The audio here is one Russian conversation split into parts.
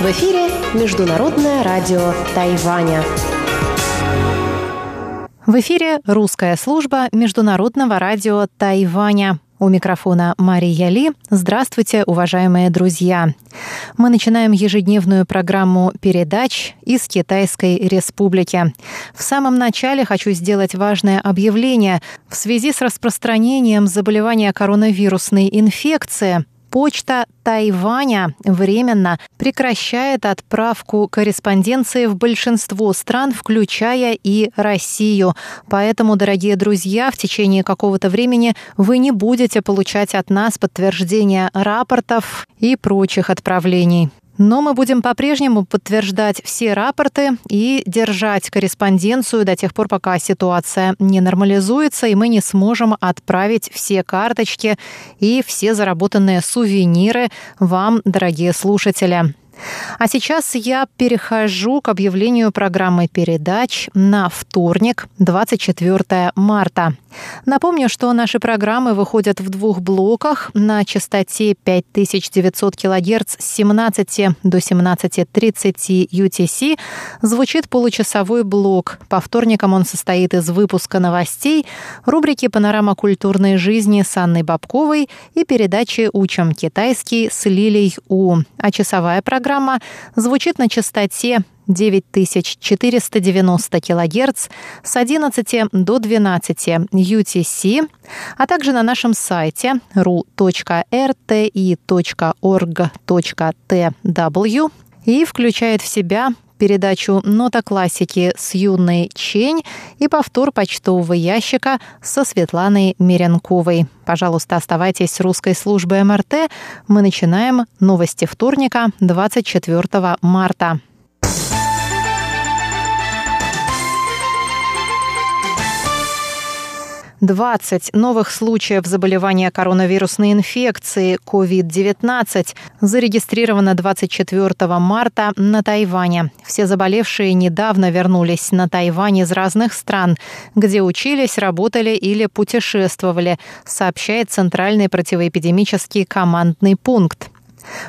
В эфире Международное радио Тайваня. В эфире русская служба Международного радио Тайваня. У микрофона Мария Ли. Здравствуйте, уважаемые друзья. Мы начинаем ежедневную программу передач из Китайской Республики. В самом начале хочу сделать важное объявление. В связи с распространением заболевания коронавирусной инфекции Почта Тайваня временно прекращает отправку корреспонденции в большинство стран, включая и Россию. Поэтому, дорогие друзья, в течение какого-то времени вы не будете получать от нас подтверждения рапортов и прочих отправлений. Но мы будем по-прежнему подтверждать все рапорты и держать корреспонденцию до тех пор, пока ситуация не нормализуется, и мы не сможем отправить все карточки и все заработанные сувениры вам, дорогие слушатели. А сейчас я перехожу к объявлению программы передач на вторник, 24 марта. Напомню, что наши программы выходят в двух блоках на частоте 5900 кГц с 17 до 17.30 UTC. Звучит получасовой блок. По вторникам он состоит из выпуска новостей, рубрики «Панорама культурной жизни» с Анной Бабковой и передачи «Учим китайский» с Лилей У. А часовая программа программа звучит на частоте 9490 кГц с 11 до 12 UTC, а также на нашем сайте ru.rti.org.tw и включает в себя передачу «Нота классики» с юной Чень и повтор почтового ящика со Светланой Меренковой. Пожалуйста, оставайтесь с русской службой МРТ. Мы начинаем новости вторника, 24 марта. 20 новых случаев заболевания коронавирусной инфекции COVID-19 зарегистрировано 24 марта на Тайване. Все заболевшие недавно вернулись на Тайвань из разных стран, где учились, работали или путешествовали, сообщает Центральный противоэпидемический командный пункт.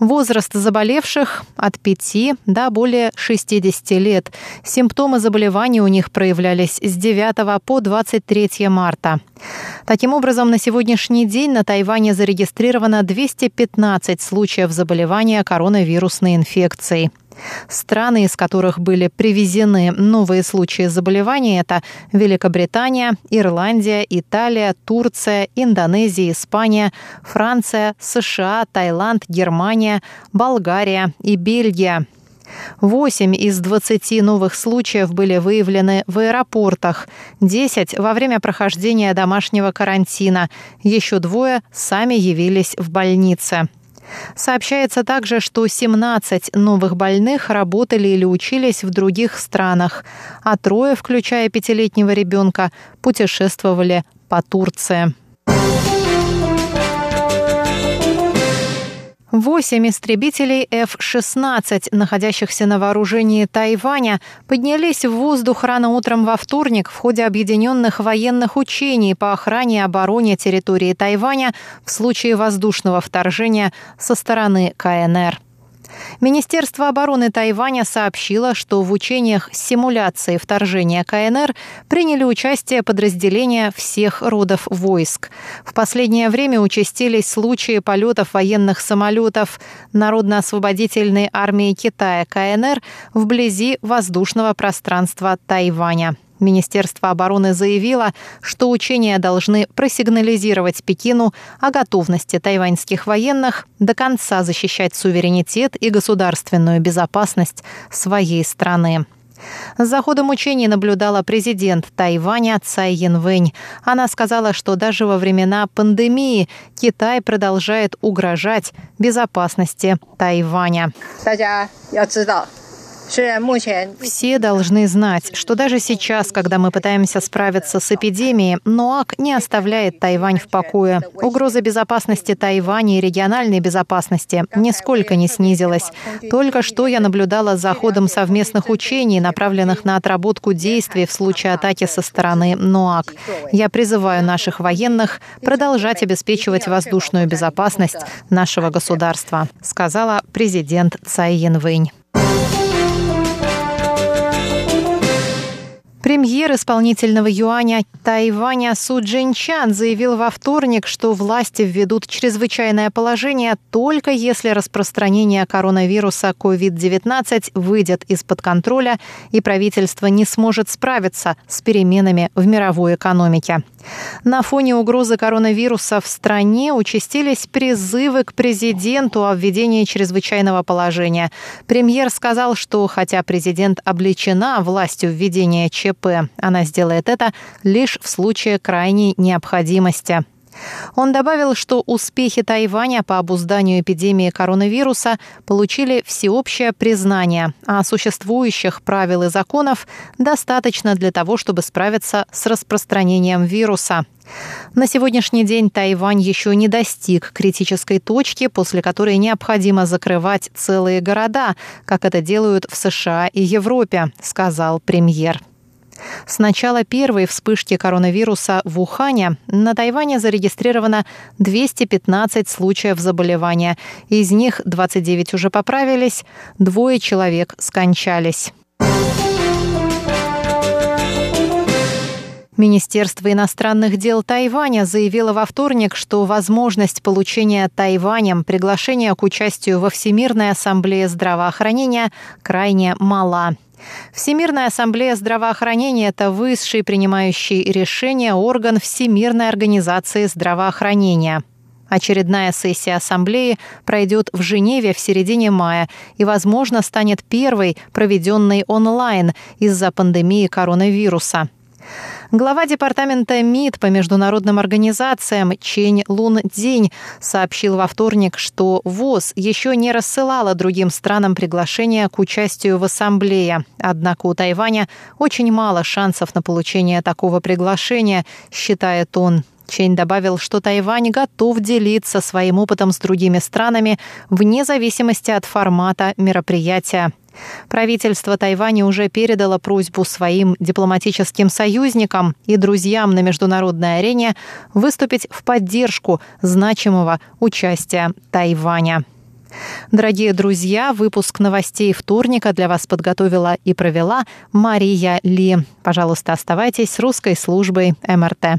Возраст заболевших от 5 до более 60 лет. Симптомы заболевания у них проявлялись с 9 по 23 марта. Таким образом, на сегодняшний день на Тайване зарегистрировано 215 случаев заболевания коронавирусной инфекцией. Страны, из которых были привезены новые случаи заболевания, это Великобритания, Ирландия, Италия, Турция, Индонезия, Испания, Франция, США, Таиланд, Германия, Болгария и Бельгия. Восемь из 20 новых случаев были выявлены в аэропортах, 10 во время прохождения домашнего карантина, еще двое сами явились в больнице. Сообщается также, что 17 новых больных работали или учились в других странах, а трое, включая пятилетнего ребенка, путешествовали по Турции. Восемь истребителей F-16, находящихся на вооружении Тайваня, поднялись в воздух рано утром во вторник в ходе объединенных военных учений по охране и обороне территории Тайваня в случае воздушного вторжения со стороны КНР. Министерство обороны Тайваня сообщило, что в учениях симуляции вторжения КНР приняли участие подразделения всех родов войск. В последнее время участились случаи полетов военных самолетов Народно-освободительной армии Китая КНР вблизи воздушного пространства Тайваня. Министерство обороны заявило, что учения должны просигнализировать Пекину о готовности тайваньских военных до конца защищать суверенитет и государственную безопасность своей страны. За ходом учений наблюдала президент Тайваня Цай Янвэнь. Она сказала, что даже во времена пандемии Китай продолжает угрожать безопасности Тайваня. Все должны знать, что даже сейчас, когда мы пытаемся справиться с эпидемией, НОАК не оставляет Тайвань в покое. Угроза безопасности Тайваня и региональной безопасности нисколько не снизилась. Только что я наблюдала за ходом совместных учений, направленных на отработку действий в случае атаки со стороны НОАК. Я призываю наших военных продолжать обеспечивать воздушную безопасность нашего государства, сказала президент Цай Янвэнь. Премьер исполнительного юаня Тайваня Су Джинчан заявил во вторник, что власти введут чрезвычайное положение только если распространение коронавируса COVID-19 выйдет из-под контроля и правительство не сможет справиться с переменами в мировой экономике. На фоне угрозы коронавируса в стране участились призывы к президенту о введении чрезвычайного положения. Премьер сказал, что хотя президент облечена властью введения ЧП, она сделает это лишь в случае крайней необходимости. Он добавил, что успехи Тайваня по обузданию эпидемии коронавируса получили всеобщее признание, а существующих правил и законов достаточно для того, чтобы справиться с распространением вируса. На сегодняшний день Тайвань еще не достиг критической точки, после которой необходимо закрывать целые города, как это делают в США и Европе, сказал премьер. С начала первой вспышки коронавируса в Ухане на Тайване зарегистрировано 215 случаев заболевания. Из них 29 уже поправились, двое человек скончались. Министерство иностранных дел Тайваня заявило во вторник, что возможность получения Тайванем приглашения к участию во Всемирной ассамблее здравоохранения крайне мала. Всемирная ассамблея здравоохранения – это высший принимающий решения орган Всемирной организации здравоохранения. Очередная сессия ассамблеи пройдет в Женеве в середине мая и, возможно, станет первой, проведенной онлайн из-за пандемии коронавируса. Глава департамента МИД по международным организациям Чень Лун День сообщил во вторник, что ВОЗ еще не рассылала другим странам приглашения к участию в ассамблее. Однако у Тайваня очень мало шансов на получение такого приглашения, считает он. Чень добавил, что Тайвань готов делиться своим опытом с другими странами вне зависимости от формата мероприятия. Правительство Тайваня уже передало просьбу своим дипломатическим союзникам и друзьям на международной арене выступить в поддержку значимого участия Тайваня. Дорогие друзья, выпуск новостей вторника для вас подготовила и провела Мария Ли. Пожалуйста, оставайтесь с русской службой МРТ.